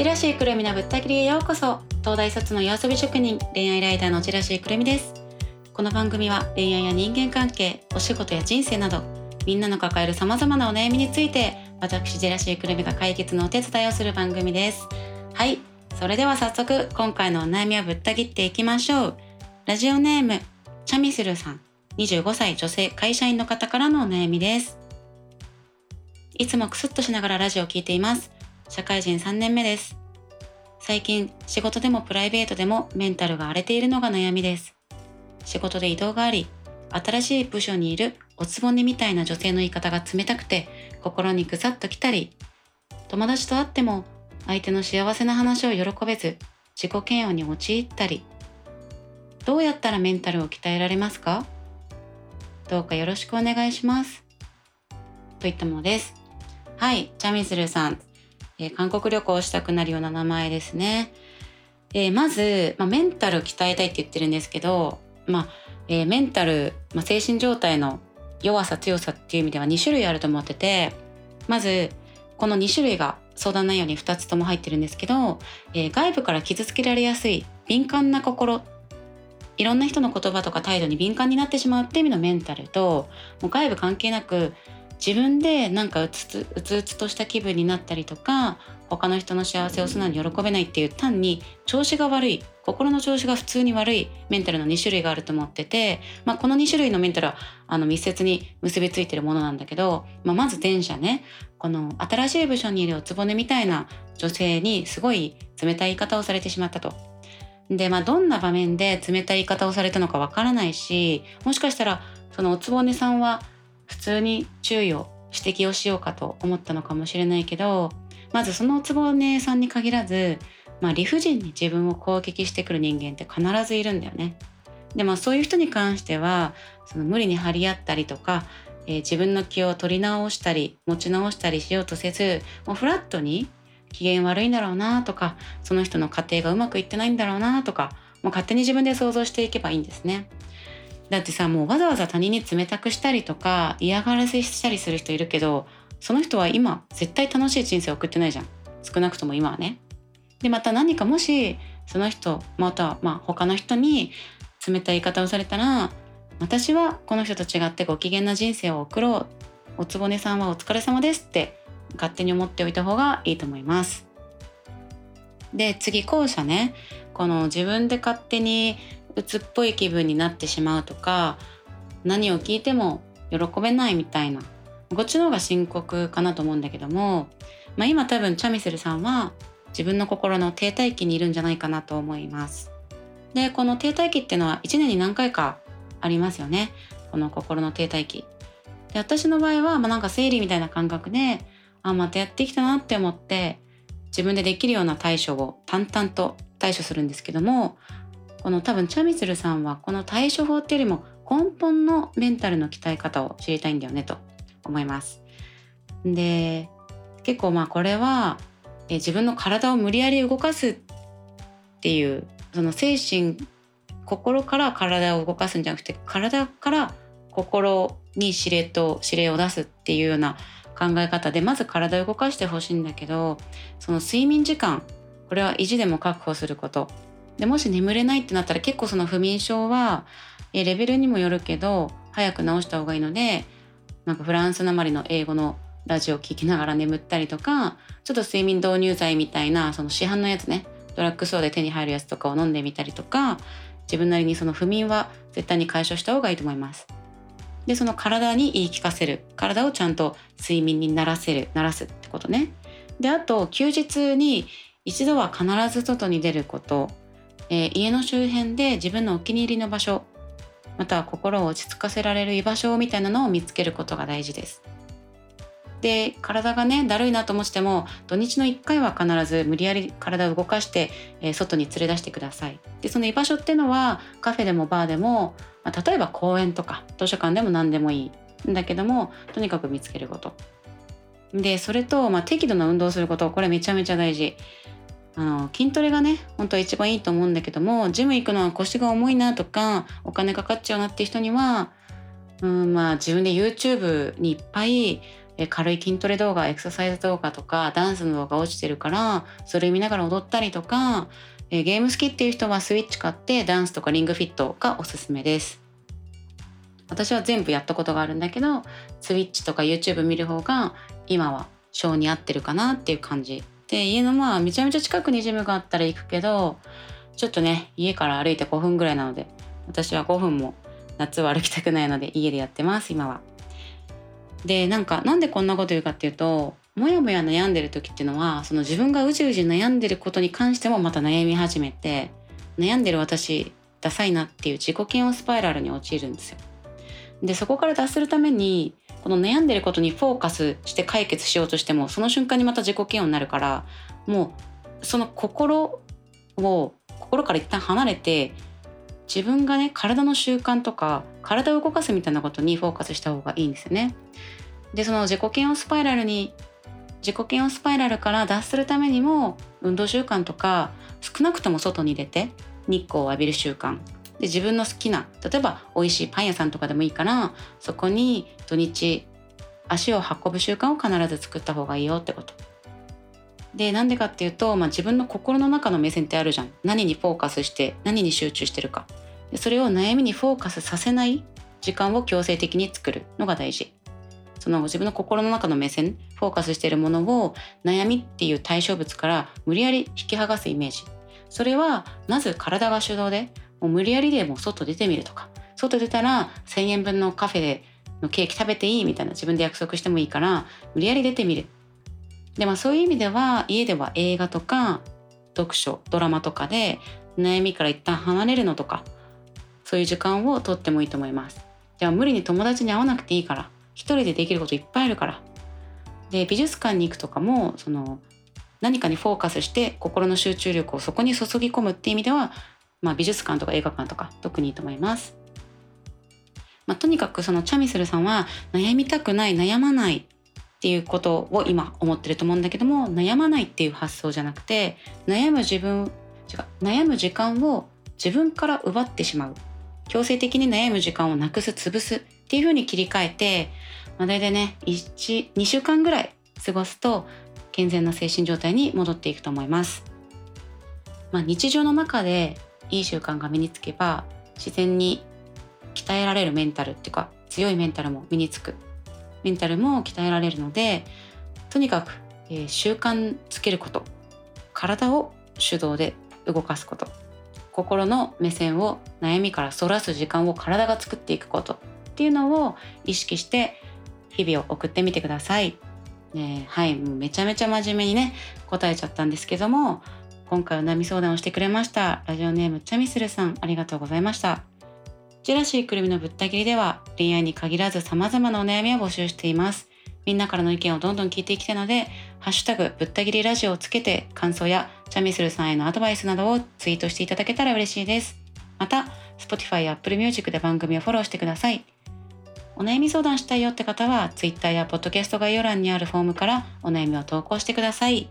ジェラシーくるみのぶった切りへようこそ。東大卒の夜遊び職人恋愛ライターのジェラシーくるみです。この番組は恋愛や人間関係お仕事や人生などみんなの抱える様々なお悩みについて私ジェラシーくるみが解決のお手伝いをする番組です。はい。それでは早速今回のお悩みをぶった切っていきましょう。ラジオネームチャミスルさん。25歳女性会社員の方からのお悩みです。いつもクスッとしながらラジオを聴いています。社会人3年目です。最近仕事でもプライベートでもメンタルが荒れているのが悩みです。仕事で移動があり新しい部署にいるおつぼねみたいな女性の言い方が冷たくて心にぐさっときたり友達と会っても相手の幸せな話を喜べず自己嫌悪に陥ったりどうやったらメンタルを鍛えられますか？どうかよろしくお願いします。といったものです。はいチャミスルさん、えー、韓国旅行したくなるような名前ですね。え、まず、まあ、メンタルを鍛えたいって言ってるんですけど、まあえ、メンタル、まあ、精神状態の弱さ強さっていう意味では2種類あると思っててまずこの2種類が相談内容に2つとも入ってるんですけど、えー、外部から傷つけられやすい敏感な心いろんな人の言葉とか態度に敏感になってしまうっていう意味のメンタルともう外部関係なく自分でなんかうつつうつうつとした気分になったりとか他の人の幸せを素直に喜べないっていう単に調子が悪い心の調子が普通に悪いメンタルの2種類があると思ってて、まあ、この2種類のメンタルはあの密接に結びついてるものなんだけど、まあ、まず前者ねこの新しい部署にいるおつぼねみたいな女性にすごい冷たい言い方をされてしまったと。でまあどんな場面で冷たい言い方をされたのかわからないしもしかしたらそのおつぼねさんは普通に注意を指摘をしようかと思ったのかもしれないけどまずそのつぼねさんに限らず、まあ、理不尽に自分を攻撃してくる人間って必ずいるんだよね。でもそういう人に関してはその無理に張り合ったりとか、えー、自分の気を取り直したり持ち直したりしようとせずもうフラットに機嫌悪いんだろうなとかその人の家庭がうまくいってないんだろうなとかもう勝手に自分で想像していけばいいんですね。だってさもうわざわざ他人に冷たくしたりとか嫌がらせしたりする人いるけどその人は今絶対楽しい人生を送ってないじゃん少なくとも今はね。でまた何かもしその人またはまあ他の人に冷たい言い方をされたら私はこの人と違ってご機嫌な人生を送ろうおつぼねさんはお疲れ様ですって勝手に思っておいた方がいいと思います。で次後者ねこの自分で勝手に鬱っぽい気分になってしまうとか何を聞いても喜べないみたいなこっちの方が深刻かなと思うんだけども、まあ、今多分チャミスルさんは自分の心の停滞期にいるんじゃないかなと思います。でこの停滞期っていうのは1年に何回かありますよねこの心の停滞期。で私の場合は、まあ、なんか生理みたいな感覚であまたやってきたなって思って自分でできるような対処を淡々と対処するんですけどもこの多分チャミスルさんはこの対処法っていうよりも根本のメンタルの鍛え方を知りたいんだよねと思います。で結構まあこれはえ自分の体を無理やり動かすっていうその精神心から体を動かすんじゃなくて体から心に指令と指令を出すっていうような考え方でまず体を動かしてほしいんだけどその睡眠時間これは維持でも確保することでもし眠れないってなったら結構その不眠症はレベルにもよるけど早く治した方がいいのでなんかフランスなまりの英語のラジオを聴きながら眠ったりとかちょっと睡眠導入剤みたいなその市販のやつねドラッグストアで手に入るやつとかを飲んでみたりとか自分なりにその不眠は絶対に解消した方がいいと思います。でその体に言い聞かせる体をちゃんと睡眠にならせるならすってことね。であと休日に一度は必ず外に出ること、えー、家の周辺で自分のお気に入りの場所または心を落ち着かせられる居場所みたいなのを見つけることが大事です。で体がねだるいなと思っても土日の1回は必ず無理やり体を動かして、えー、外に連れ出してください。でその居場所っていうのはカフェでもバーでも、まあ、例えば公園とか図書館でも何でもいいんだけどもとにかく見つけること。でそれと、まあ、適度な運動することこれめちゃめちゃ大事。あの筋トレがね本当は一番いいと思うんだけどもジム行くのは腰が重いなとかお金かかっちゃうなって人にはうんまあ自分で YouTube にいっぱい軽い筋トレ動画エクササイズ動画とかダンスの動画落ちてるからそれ見ながら踊ったりとか、ゲーム好きっていう人はスイッチ買ってダンスとかリングフィットがおすすめです。私は全部やったことがあるんだけどスイッチとか YouTube 見る方が今は性に合ってるかなっていう感じ。で家のまあめちゃめちゃ近くにジムがあったら行くけどちょっとね家から歩いて5分ぐらいなので私は5分も夏は歩きたくないので家でやってます今は。でなんかなんでこんなこと言うかっていうともやもや悩んでる時っていうのはその自分がうじうじ悩んでることに関してもまた悩み始めて悩んでる私ダサいなっていう自己嫌悪スパイラルに陥るんですよ。でそこから脱するためにこの悩んでることにフォーカスして解決しようとしてもその瞬間にまた自己嫌悪になるからもうその心を心から一旦離れて自分がね体の習慣とか体を動かすみたいなことにフォーカスした方がいいんですよね。でその自己嫌悪スパイラルに自己嫌悪スパイラルから脱するためにも運動習慣とか少なくとも外に出て日光を浴びる習慣で自分の好きな例えば美味しいパン屋さんとかでもいいからそこに土日足を運ぶ習慣を必ず作った方がいいよってこと。でなんでかっていうと、まあ、自分の心の中の目線ってあるじゃん。何にフォーカスして何に集中してるか。でそれを悩みにフォーカスさせない時間を強制的に作るのが大事。その自分の心の中の目線フォーカスしているものを悩みっていう対象物から無理やり引き剥がすイメージ。それはまず体が主導でもう無理やりでも外出てみるとか。外出たら1,000円分のカフェでのケーキ食べていいみたいな自分で約束してもいいから無理やり出てみる。でまあそういう意味では家では映画とか読書ドラマとかで悩みから一旦離れるのとかそういう時間をとってもいいと思います。では無理に友達に会わなくていいから一人でできることいっぱいあるから。で美術館に行くとかもその何かにフォーカスして心の集中力をそこに注ぎ込むっていう意味ではまあ、美術館とか映画館とか特にいいと思います。まあ、とにかくそのチャミスルさんは悩みたくない悩まないっていうことを今思ってると思うんだけども悩まないっていう発想じゃなくて悩む自分違う悩む時間を自分から奪ってしまう強制的に悩む時間をなくす潰すっていう風に切り替えて、まあ、大体ね12週間ぐらい過ごすと健全な精神状態に戻っていくと思います。まあ、日常の中でいい習慣が身につけば自然に鍛えられるメンタルっていうか強いメンタルも身につく。メンタルも鍛えられるのでとにかく、えー、習慣つけること。体を手動で動かすこと。心の目線を悩みからそらす時間を体が作っていくこと。っていうのを意識して日々を送ってみてください。ね、はいもうめちゃめちゃ真面目にね答えちゃったんですけども今回お悩み相談をしてくれましたラジオネームチャミスルさんありがとうございました。ジェラシーくるみのぶった切りでは恋愛に限らず様々なお悩みを募集しています。みんなからの意見をどんどん聞いていきたいのでハッシュタグぶった切りラジオをつけて感想やチャミスルさんへのアドバイスなどをツイートしていただけたら嬉しいです。また Spotify や Apple Music で番組をフォローしてください。お悩み相談したいよって方は Twitter や Podcast 概要欄にあるフォームからお悩みを投稿してください。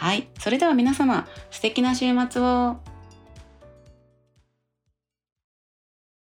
はい。それでは皆様、素敵な週末を。